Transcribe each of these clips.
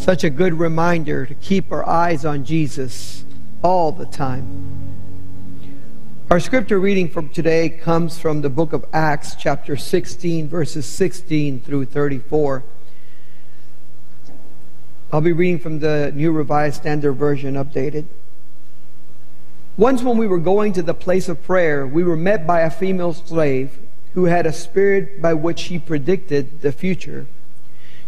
Such a good reminder to keep our eyes on Jesus all the time. Our scripture reading from today comes from the book of Acts, chapter 16, verses 16 through 34. I'll be reading from the New Revised Standard Version, updated. Once, when we were going to the place of prayer, we were met by a female slave who had a spirit by which she predicted the future.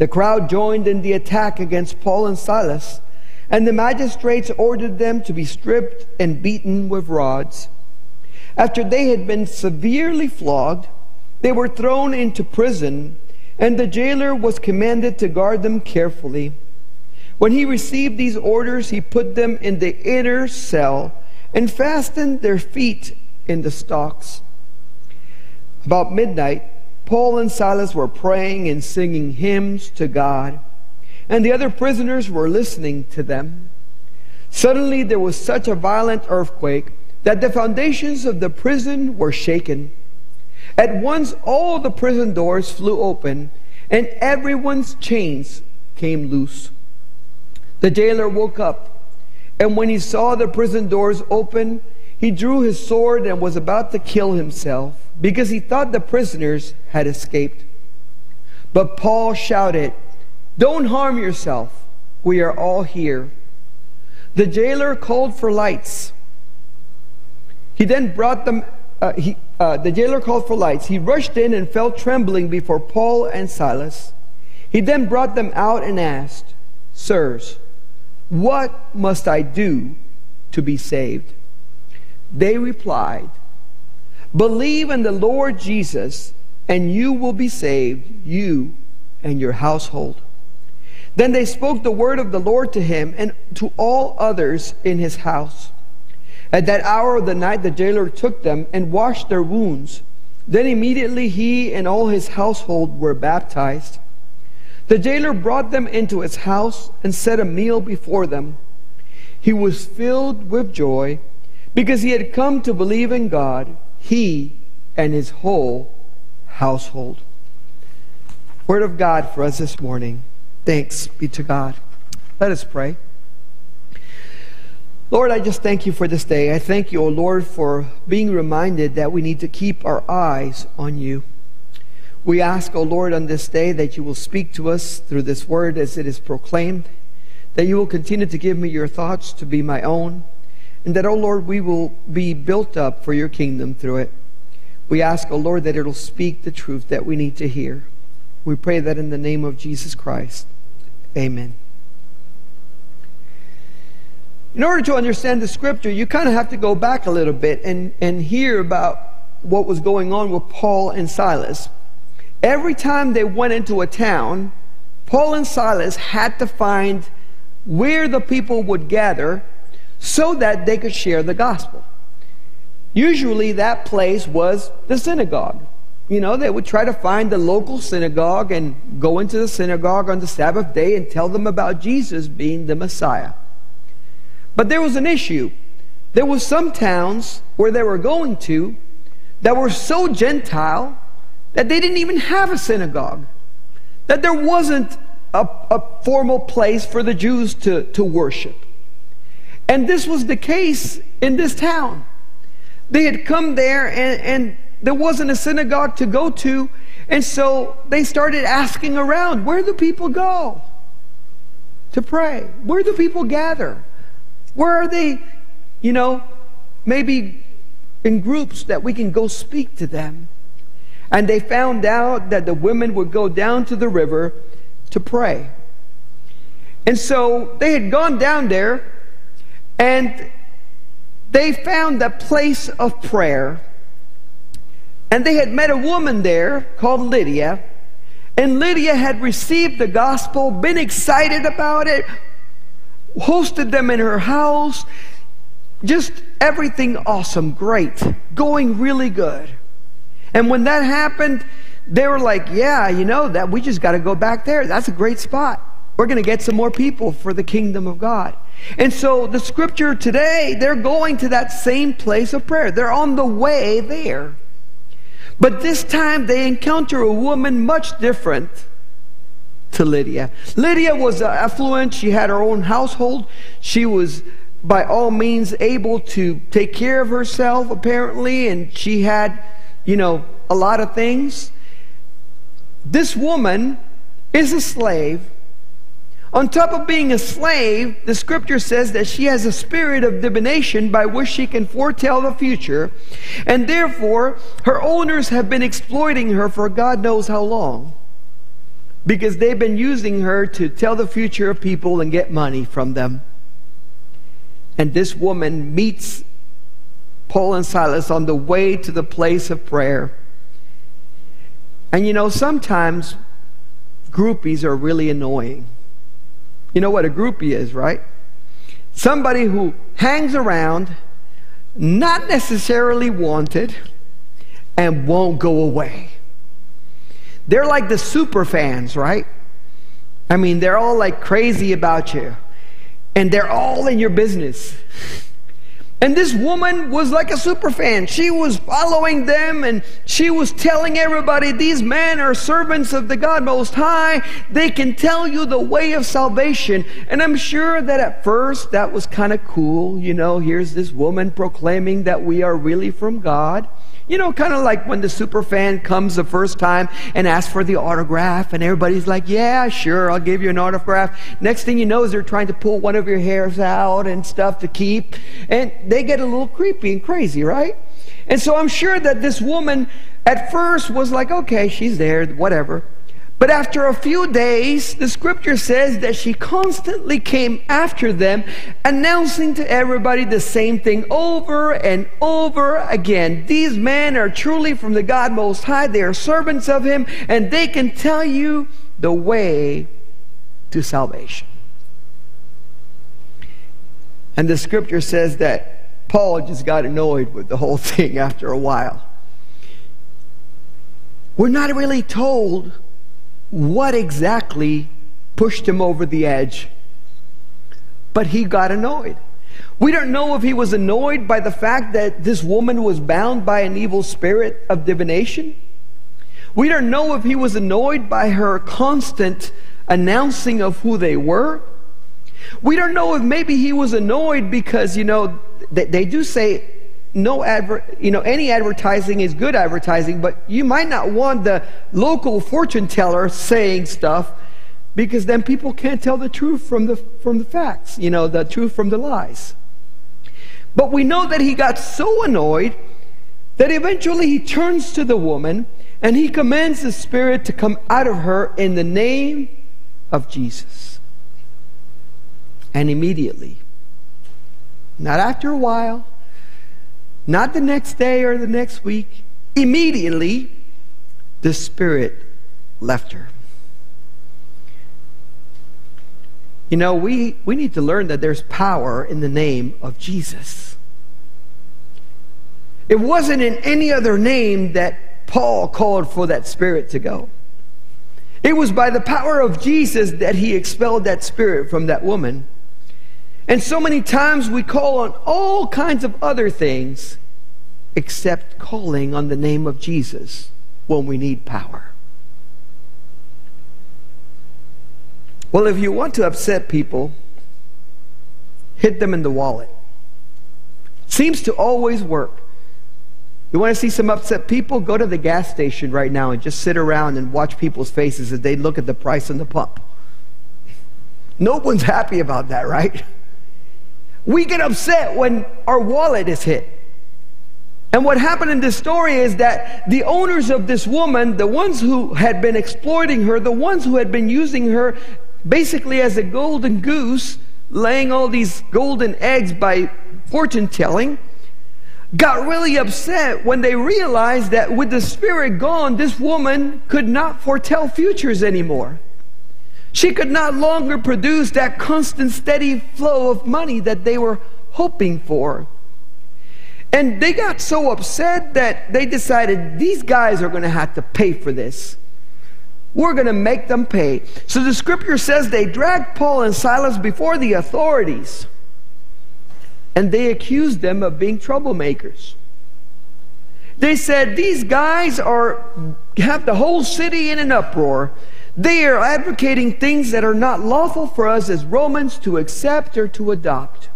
The crowd joined in the attack against Paul and Silas, and the magistrates ordered them to be stripped and beaten with rods. After they had been severely flogged, they were thrown into prison, and the jailer was commanded to guard them carefully. When he received these orders, he put them in the inner cell and fastened their feet in the stocks. About midnight, Paul and Silas were praying and singing hymns to God, and the other prisoners were listening to them. Suddenly there was such a violent earthquake that the foundations of the prison were shaken. At once all the prison doors flew open, and everyone's chains came loose. The jailer woke up, and when he saw the prison doors open, he drew his sword and was about to kill himself because he thought the prisoners had escaped. But Paul shouted, Don't harm yourself. We are all here. The jailer called for lights. He then brought them, uh, he, uh, the jailer called for lights. He rushed in and fell trembling before Paul and Silas. He then brought them out and asked, Sirs, what must I do to be saved? They replied, Believe in the Lord Jesus, and you will be saved, you and your household. Then they spoke the word of the Lord to him and to all others in his house. At that hour of the night, the jailer took them and washed their wounds. Then immediately he and all his household were baptized. The jailer brought them into his house and set a meal before them. He was filled with joy because he had come to believe in God, he and his whole household. Word of God for us this morning. Thanks be to God. Let us pray. Lord, I just thank you for this day. I thank you, O oh Lord, for being reminded that we need to keep our eyes on you. We ask, O oh Lord, on this day that you will speak to us through this word as it is proclaimed, that you will continue to give me your thoughts to be my own and that, O oh Lord, we will be built up for your kingdom through it. We ask, O oh Lord, that it'll speak the truth that we need to hear. We pray that in the name of Jesus Christ. Amen. In order to understand the scripture, you kind of have to go back a little bit and, and hear about what was going on with Paul and Silas. Every time they went into a town, Paul and Silas had to find where the people would gather so that they could share the gospel. Usually that place was the synagogue. You know, they would try to find the local synagogue and go into the synagogue on the Sabbath day and tell them about Jesus being the Messiah. But there was an issue. There were some towns where they were going to that were so Gentile that they didn't even have a synagogue, that there wasn't a, a formal place for the Jews to, to worship. And this was the case in this town. They had come there and, and there wasn't a synagogue to go to. And so they started asking around where do people go to pray? Where do people gather? Where are they, you know, maybe in groups that we can go speak to them? And they found out that the women would go down to the river to pray. And so they had gone down there and they found a place of prayer. And they had met a woman there called Lydia. And Lydia had received the gospel, been excited about it, hosted them in her house. Just everything awesome, great, going really good. And when that happened, they were like, yeah, you know, that we just got to go back there. That's a great spot. We're going to get some more people for the kingdom of God. And so the scripture today, they're going to that same place of prayer. They're on the way there. But this time they encounter a woman much different to Lydia. Lydia was affluent. She had her own household. She was by all means able to take care of herself, apparently, and she had you know, a lot of things. This woman is a slave. On top of being a slave, the scripture says that she has a spirit of divination by which she can foretell the future, and therefore her owners have been exploiting her for God knows how long because they've been using her to tell the future of people and get money from them. And this woman meets Paul and Silas on the way to the place of prayer. And you know, sometimes groupies are really annoying. You know what a groupie is, right? Somebody who hangs around, not necessarily wanted, and won't go away. They're like the super fans, right? I mean, they're all like crazy about you, and they're all in your business. And this woman was like a super fan. She was following them and she was telling everybody, these men are servants of the God Most High. They can tell you the way of salvation. And I'm sure that at first that was kind of cool. You know, here's this woman proclaiming that we are really from God. You know, kind of like when the super fan comes the first time and asks for the autograph, and everybody's like, Yeah, sure, I'll give you an autograph. Next thing you know is they're trying to pull one of your hairs out and stuff to keep. And they get a little creepy and crazy, right? And so I'm sure that this woman at first was like, Okay, she's there, whatever. But after a few days, the scripture says that she constantly came after them, announcing to everybody the same thing over and over again. These men are truly from the God Most High. They are servants of Him, and they can tell you the way to salvation. And the scripture says that Paul just got annoyed with the whole thing after a while. We're not really told what exactly pushed him over the edge. But he got annoyed. We don't know if he was annoyed by the fact that this woman was bound by an evil spirit of divination. We don't know if he was annoyed by her constant announcing of who they were. We don't know if maybe he was annoyed because, you know, they, they do say no adver- you know any advertising is good advertising but you might not want the local fortune teller saying stuff because then people can't tell the truth from the from the facts you know the truth from the lies. But we know that he got so annoyed that eventually he turns to the woman and he commands the spirit to come out of her in the name of Jesus. And immediately not after a while not the next day or the next week. Immediately, the Spirit left her. You know, we, we need to learn that there's power in the name of Jesus. It wasn't in any other name that Paul called for that spirit to go. It was by the power of Jesus that he expelled that spirit from that woman. And so many times we call on all kinds of other things except calling on the name of Jesus when we need power. Well, if you want to upset people, hit them in the wallet. Seems to always work. You want to see some upset people? Go to the gas station right now and just sit around and watch people's faces as they look at the price on the pump. No one's happy about that, right? We get upset when our wallet is hit. And what happened in this story is that the owners of this woman, the ones who had been exploiting her, the ones who had been using her basically as a golden goose, laying all these golden eggs by fortune telling, got really upset when they realized that with the spirit gone, this woman could not foretell futures anymore. She could not longer produce that constant, steady flow of money that they were hoping for. And they got so upset that they decided these guys are going to have to pay for this. We're going to make them pay. So the scripture says they dragged Paul and Silas before the authorities and they accused them of being troublemakers. They said these guys are have the whole city in an uproar. They are advocating things that are not lawful for us as Romans to accept or to adopt.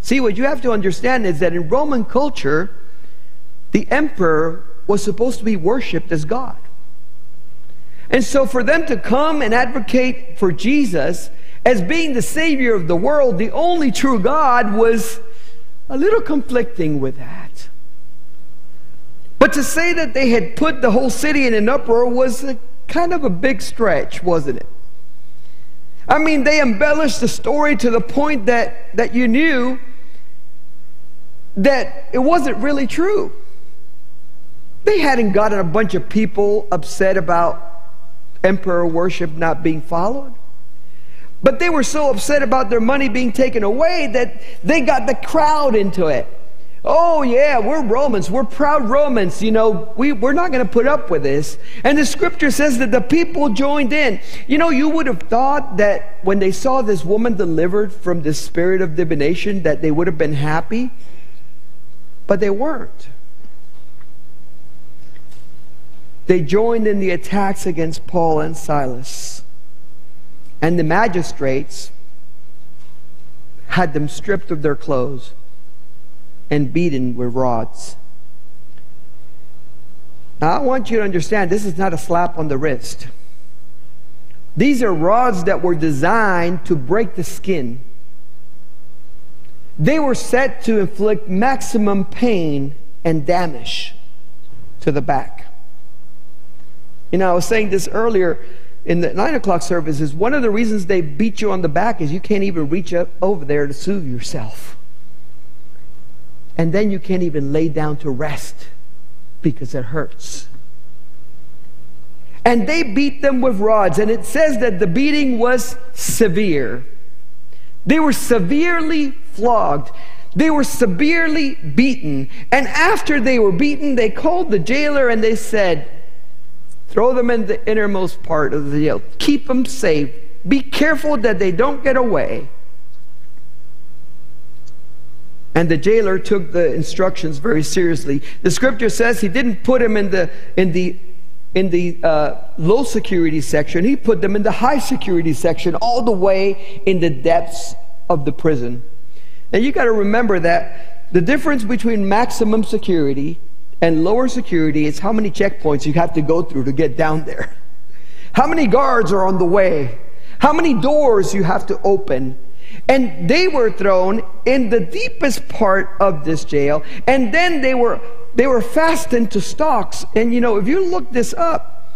See, what you have to understand is that in Roman culture, the emperor was supposed to be worshiped as God. And so for them to come and advocate for Jesus as being the Savior of the world, the only true God, was a little conflicting with that. But to say that they had put the whole city in an uproar was a, kind of a big stretch, wasn't it? I mean, they embellished the story to the point that, that you knew that it wasn't really true. They hadn't gotten a bunch of people upset about emperor worship not being followed. But they were so upset about their money being taken away that they got the crowd into it. Oh, yeah, we're Romans. We're proud Romans. You know, we, we're not going to put up with this. And the scripture says that the people joined in. You know, you would have thought that when they saw this woman delivered from the spirit of divination, that they would have been happy. But they weren't. They joined in the attacks against Paul and Silas. And the magistrates had them stripped of their clothes and beaten with rods. Now, I want you to understand this is not a slap on the wrist. These are rods that were designed to break the skin. They were set to inflict maximum pain and damage to the back. You know, I was saying this earlier in the nine o'clock service is one of the reasons they beat you on the back is you can't even reach up over there to soothe yourself. And then you can't even lay down to rest because it hurts. And they beat them with rods, and it says that the beating was severe. They were severely flogged. They were severely beaten. And after they were beaten, they called the jailer and they said, Throw them in the innermost part of the jail. Keep them safe. Be careful that they don't get away. And the jailer took the instructions very seriously. The scripture says he didn't put him in the in the in the uh, low security section. He put them in the high security section, all the way in the depths of the prison. And you got to remember that the difference between maximum security and lower security is how many checkpoints you have to go through to get down there. How many guards are on the way? How many doors you have to open? And they were thrown in the deepest part of this jail, and then they were they were fastened to stocks. And you know, if you look this up,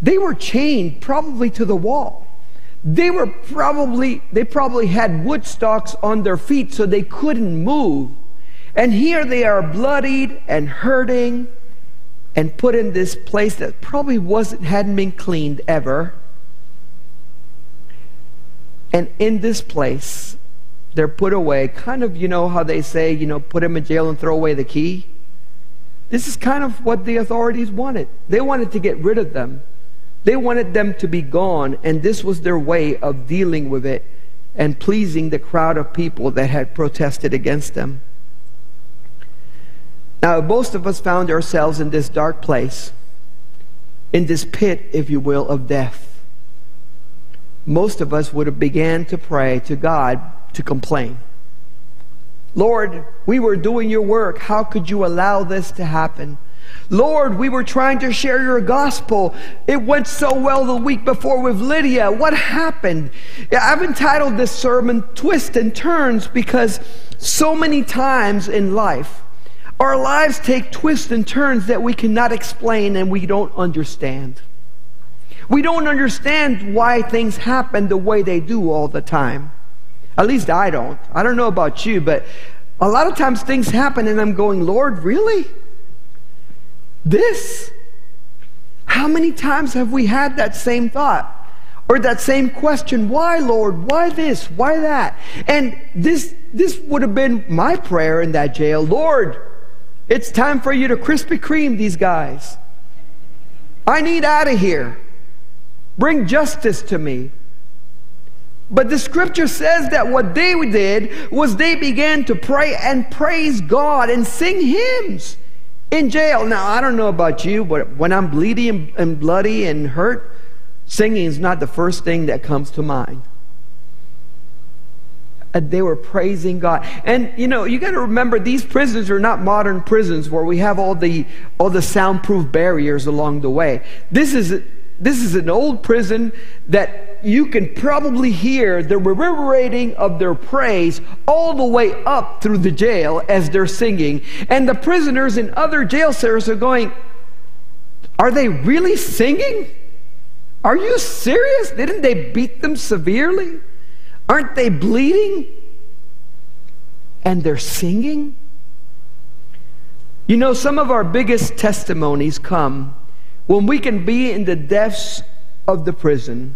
they were chained probably to the wall. They were probably they probably had wood stocks on their feet so they couldn't move. And here they are bloodied and hurting and put in this place that probably wasn't hadn't been cleaned ever. And in this place, they're put away, kind of, you know how they say, you know, put him in jail and throw away the key. This is kind of what the authorities wanted. They wanted to get rid of them. They wanted them to be gone, and this was their way of dealing with it and pleasing the crowd of people that had protested against them. Now, most of us found ourselves in this dark place, in this pit, if you will, of death. Most of us would have began to pray to God to complain. Lord, we were doing your work. How could you allow this to happen? Lord, we were trying to share your gospel. It went so well the week before with Lydia. What happened? I've entitled this sermon Twists and Turns because so many times in life, our lives take twists and turns that we cannot explain and we don't understand. We don't understand why things happen the way they do all the time. At least I don't. I don't know about you, but a lot of times things happen and I'm going, Lord, really? This? How many times have we had that same thought? Or that same question, why, Lord? Why this? Why that? And this, this would have been my prayer in that jail. Lord, it's time for you to Krispy Kreme these guys. I need out of here. Bring justice to me. But the scripture says that what they did was they began to pray and praise God and sing hymns in jail. Now, I don't know about you, but when I'm bleeding and bloody and hurt, singing is not the first thing that comes to mind. Uh, they were praising God. And you know, you got to remember these prisons are not modern prisons where we have all the all the soundproof barriers along the way. This is this is an old prison that you can probably hear the reverberating of their praise all the way up through the jail as they're singing. And the prisoners in other jail cells are going, Are they really singing? Are you serious? Didn't they beat them severely? Aren't they bleeding? And they're singing? You know, some of our biggest testimonies come when we can be in the depths of the prison,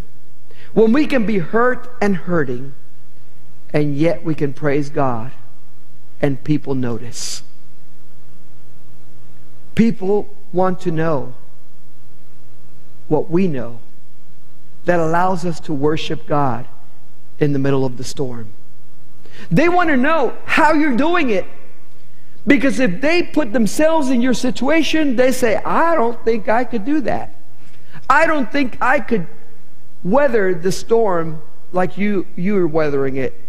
when we can be hurt and hurting, and yet we can praise God and people notice. People want to know what we know that allows us to worship God in the middle of the storm. They want to know how you're doing it. Because if they put themselves in your situation, they say, I don't think I could do that. I don't think I could weather the storm like you, you are weathering it.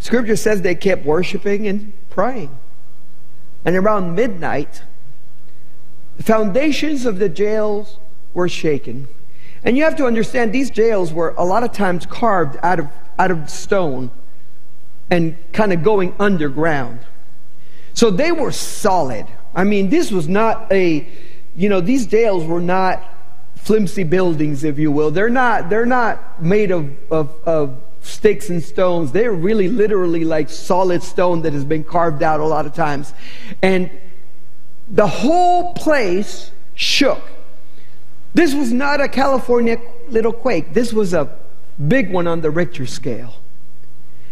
Scripture says they kept worshiping and praying. And around midnight, the foundations of the jails were shaken. And you have to understand these jails were a lot of times carved out of, out of stone and kind of going underground. So they were solid. I mean, this was not a, you know, these jails were not flimsy buildings, if you will. They're not, they're not made of, of, of sticks and stones. They're really literally like solid stone that has been carved out a lot of times. And the whole place shook. This was not a California little quake. This was a big one on the Richter scale.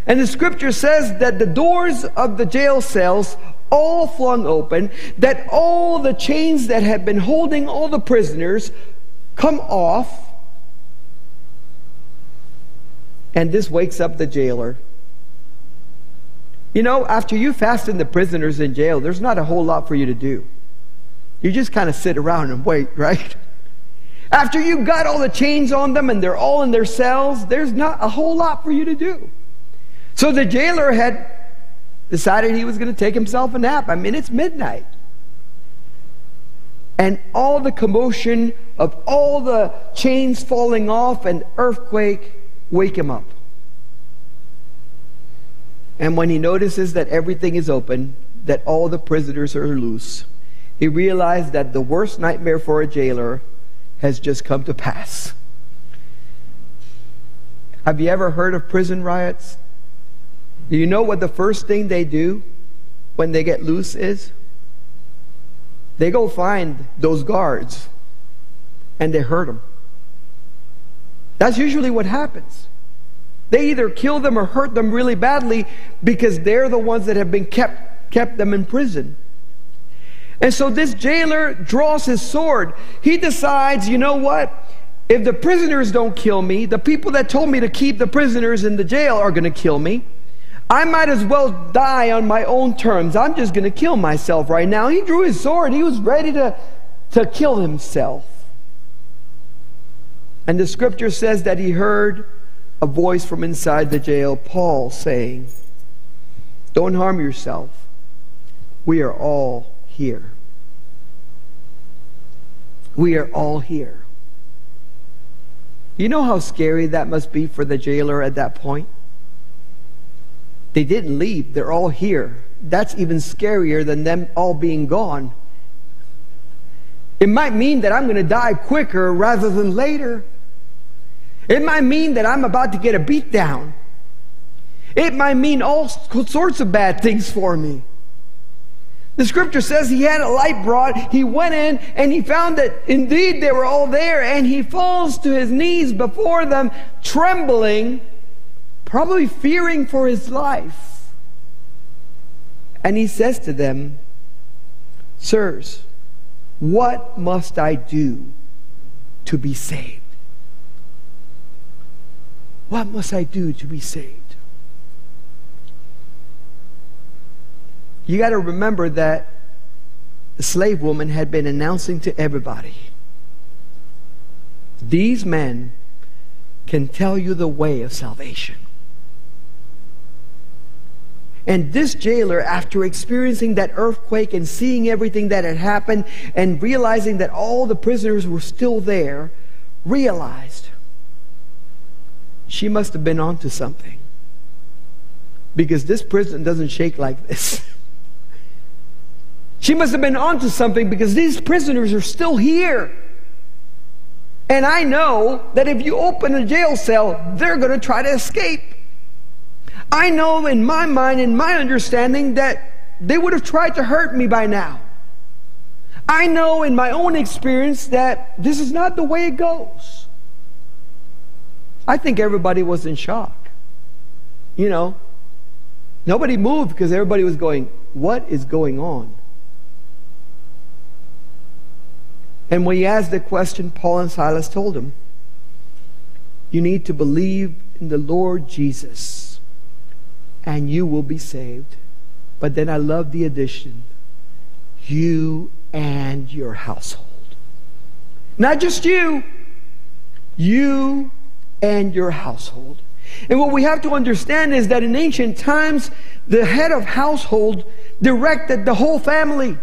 And the scripture says that the doors of the jail cells all flung open, that all the chains that had been holding all the prisoners come off. And this wakes up the jailer. You know, after you fasten the prisoners in jail, there's not a whole lot for you to do. You just kind of sit around and wait, right? After you've got all the chains on them and they're all in their cells, there's not a whole lot for you to do. So the jailer had decided he was going to take himself a nap. I mean, it's midnight. And all the commotion of all the chains falling off and earthquake wake him up. And when he notices that everything is open, that all the prisoners are loose, he realized that the worst nightmare for a jailer has just come to pass. Have you ever heard of prison riots? Do you know what the first thing they do when they get loose is? They go find those guards and they hurt them. That's usually what happens. They either kill them or hurt them really badly because they're the ones that have been kept kept them in prison. And so this jailer draws his sword. He decides, you know what? If the prisoners don't kill me, the people that told me to keep the prisoners in the jail are going to kill me. I might as well die on my own terms. I'm just going to kill myself right now. He drew his sword. He was ready to, to kill himself. And the scripture says that he heard a voice from inside the jail, Paul, saying, Don't harm yourself. We are all here. We are all here. You know how scary that must be for the jailer at that point? They didn't leave, they're all here. That's even scarier than them all being gone. It might mean that I'm going to die quicker rather than later. It might mean that I'm about to get a beat down. It might mean all sorts of bad things for me. The scripture says he had a light brought. He went in and he found that indeed they were all there, and he falls to his knees before them, trembling, probably fearing for his life. And he says to them, Sirs, what must I do to be saved? What must I do to be saved? You got to remember that the slave woman had been announcing to everybody these men can tell you the way of salvation. And this jailer, after experiencing that earthquake and seeing everything that had happened and realizing that all the prisoners were still there, realized she must have been onto something. Because this prison doesn't shake like this. She must have been onto something because these prisoners are still here. And I know that if you open a jail cell, they're going to try to escape. I know in my mind, in my understanding, that they would have tried to hurt me by now. I know in my own experience that this is not the way it goes. I think everybody was in shock. You know, nobody moved because everybody was going, What is going on? And when he asked the question, Paul and Silas told him, You need to believe in the Lord Jesus, and you will be saved. But then I love the addition you and your household. Not just you, you and your household. And what we have to understand is that in ancient times, the head of household directed the whole family.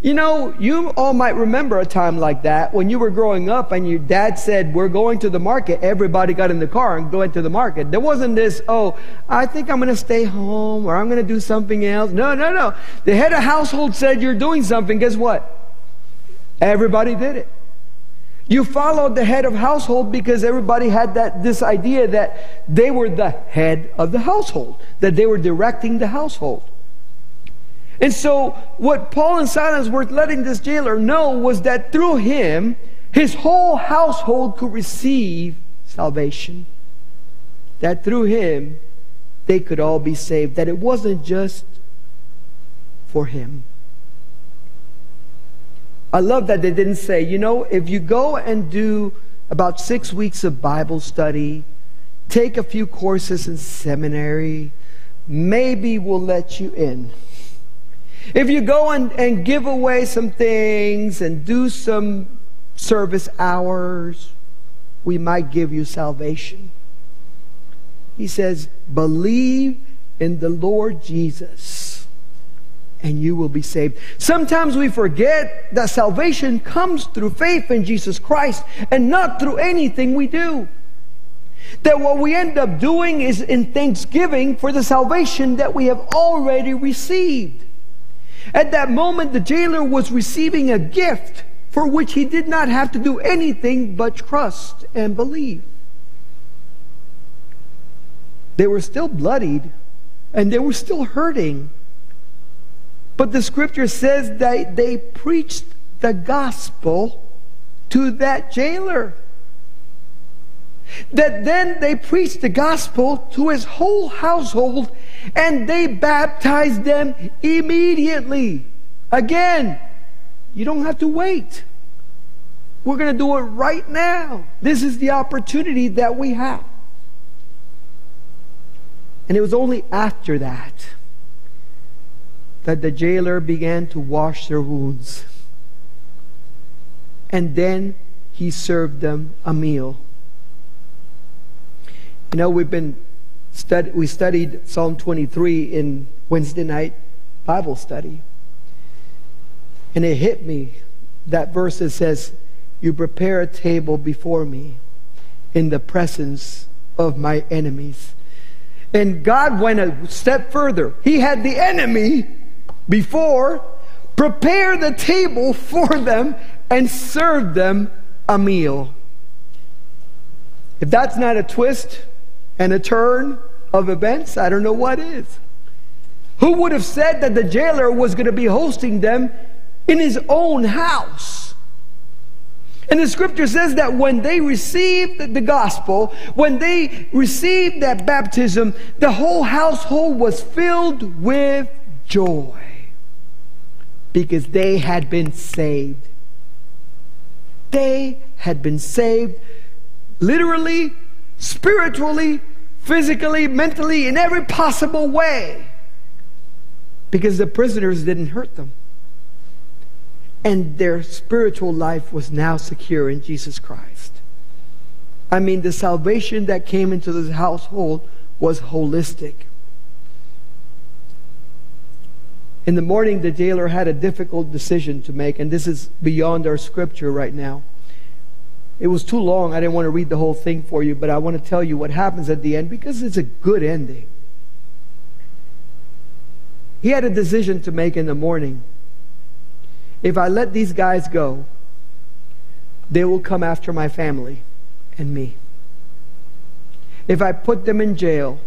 You know, you all might remember a time like that when you were growing up and your dad said, We're going to the market. Everybody got in the car and went to the market. There wasn't this, Oh, I think I'm going to stay home or I'm going to do something else. No, no, no. The head of household said you're doing something. Guess what? Everybody did it. You followed the head of household because everybody had that this idea that they were the head of the household, that they were directing the household. And so, what Paul and Silas were letting this jailer know was that through him, his whole household could receive salvation. That through him, they could all be saved. That it wasn't just for him. I love that they didn't say, you know, if you go and do about six weeks of Bible study, take a few courses in seminary, maybe we'll let you in. If you go and, and give away some things and do some service hours, we might give you salvation. He says, believe in the Lord Jesus and you will be saved. Sometimes we forget that salvation comes through faith in Jesus Christ and not through anything we do. That what we end up doing is in thanksgiving for the salvation that we have already received. At that moment, the jailer was receiving a gift for which he did not have to do anything but trust and believe. They were still bloodied and they were still hurting. But the scripture says that they preached the gospel to that jailer. That then they preached the gospel to his whole household and they baptized them immediately. Again, you don't have to wait. We're going to do it right now. This is the opportunity that we have. And it was only after that that the jailer began to wash their wounds. And then he served them a meal. You know, we've been we studied Psalm 23 in Wednesday night Bible study. And it hit me that verse that says, You prepare a table before me in the presence of my enemies. And God went a step further. He had the enemy before prepare the table for them and serve them a meal. If that's not a twist and a turn of events, I don't know what is. Who would have said that the jailer was going to be hosting them in his own house? And the scripture says that when they received the gospel, when they received that baptism, the whole household was filled with joy because they had been saved. They had been saved literally, spiritually, physically, mentally, in every possible way because the prisoners didn't hurt them and their spiritual life was now secure in Jesus Christ. I mean, the salvation that came into this household was holistic. In the morning, the jailer had a difficult decision to make, and this is beyond our scripture right now. It was too long. I didn't want to read the whole thing for you, but I want to tell you what happens at the end because it's a good ending. He had a decision to make in the morning. If I let these guys go, they will come after my family and me. If I put them in jail,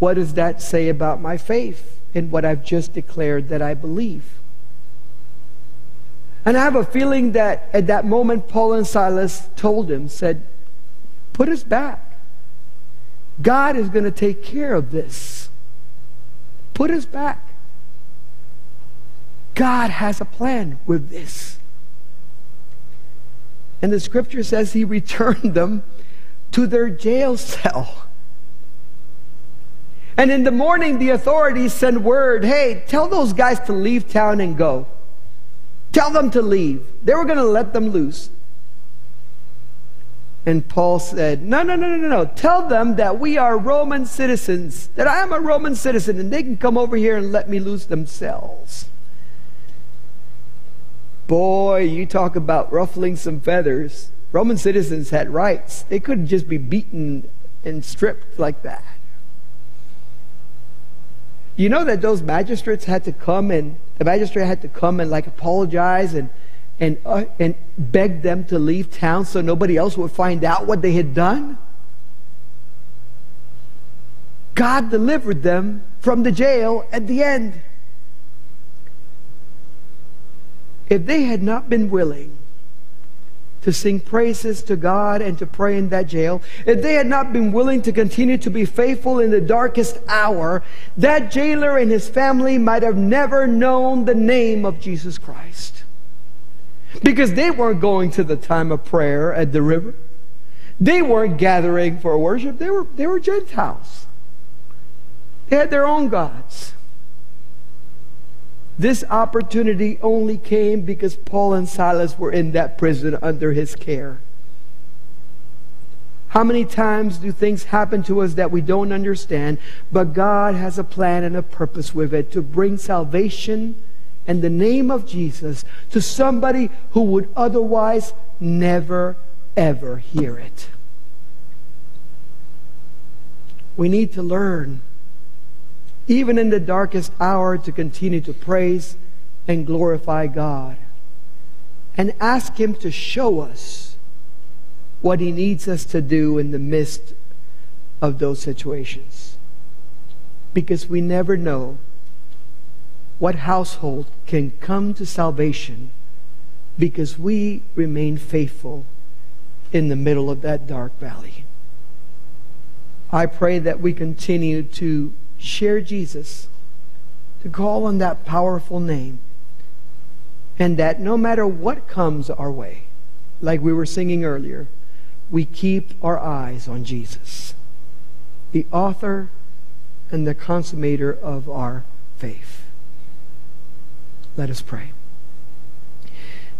what does that say about my faith in what I've just declared that I believe? And I have a feeling that at that moment, Paul and Silas told him, said, Put us back. God is going to take care of this. Put us back. God has a plan with this. And the scripture says he returned them to their jail cell. And in the morning, the authorities send word hey, tell those guys to leave town and go. Tell them to leave. They were going to let them loose. And Paul said, No, no, no, no, no. Tell them that we are Roman citizens, that I am a Roman citizen, and they can come over here and let me loose themselves. Boy, you talk about ruffling some feathers. Roman citizens had rights. They couldn't just be beaten and stripped like that. You know that those magistrates had to come and the magistrate had to come and like apologize and and uh, and beg them to leave town so nobody else would find out what they had done. God delivered them from the jail at the end. If they had not been willing to sing praises to God and to pray in that jail, if they had not been willing to continue to be faithful in the darkest hour, that jailer and his family might have never known the name of Jesus Christ. Because they weren't going to the time of prayer at the river. They weren't gathering for worship. They were, they were Gentiles. They had their own gods. This opportunity only came because Paul and Silas were in that prison under his care. How many times do things happen to us that we don't understand, but God has a plan and a purpose with it to bring salvation and the name of Jesus to somebody who would otherwise never, ever hear it? We need to learn even in the darkest hour, to continue to praise and glorify God. And ask Him to show us what He needs us to do in the midst of those situations. Because we never know what household can come to salvation because we remain faithful in the middle of that dark valley. I pray that we continue to share Jesus, to call on that powerful name, and that no matter what comes our way, like we were singing earlier, we keep our eyes on Jesus, the author and the consummator of our faith. Let us pray.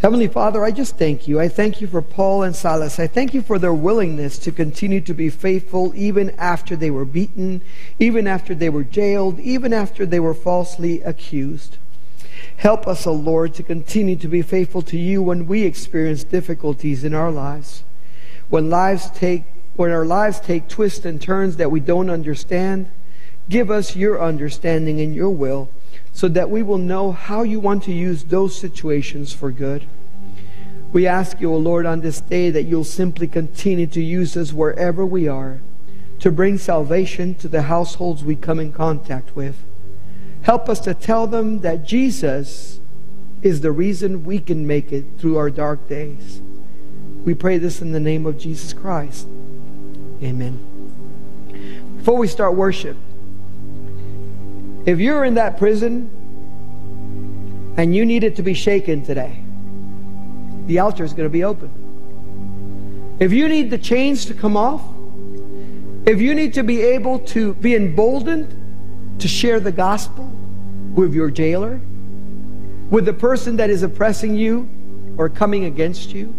Heavenly Father, I just thank you. I thank you for Paul and Silas. I thank you for their willingness to continue to be faithful even after they were beaten, even after they were jailed, even after they were falsely accused. Help us, O oh Lord, to continue to be faithful to you when we experience difficulties in our lives. When lives take when our lives take twists and turns that we don't understand, give us your understanding and your will so that we will know how you want to use those situations for good. We ask you, O Lord, on this day that you'll simply continue to use us wherever we are to bring salvation to the households we come in contact with. Help us to tell them that Jesus is the reason we can make it through our dark days. We pray this in the name of Jesus Christ. Amen. Before we start worship, if you're in that prison and you need it to be shaken today, the altar is going to be open. If you need the chains to come off, if you need to be able to be emboldened to share the gospel with your jailer, with the person that is oppressing you or coming against you,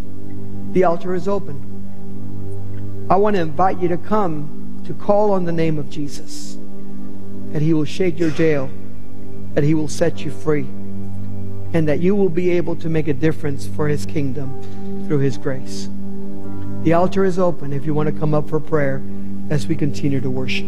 the altar is open. I want to invite you to come to call on the name of Jesus that He will shake your jail, that He will set you free, and that you will be able to make a difference for His kingdom through His grace. The altar is open if you want to come up for prayer as we continue to worship.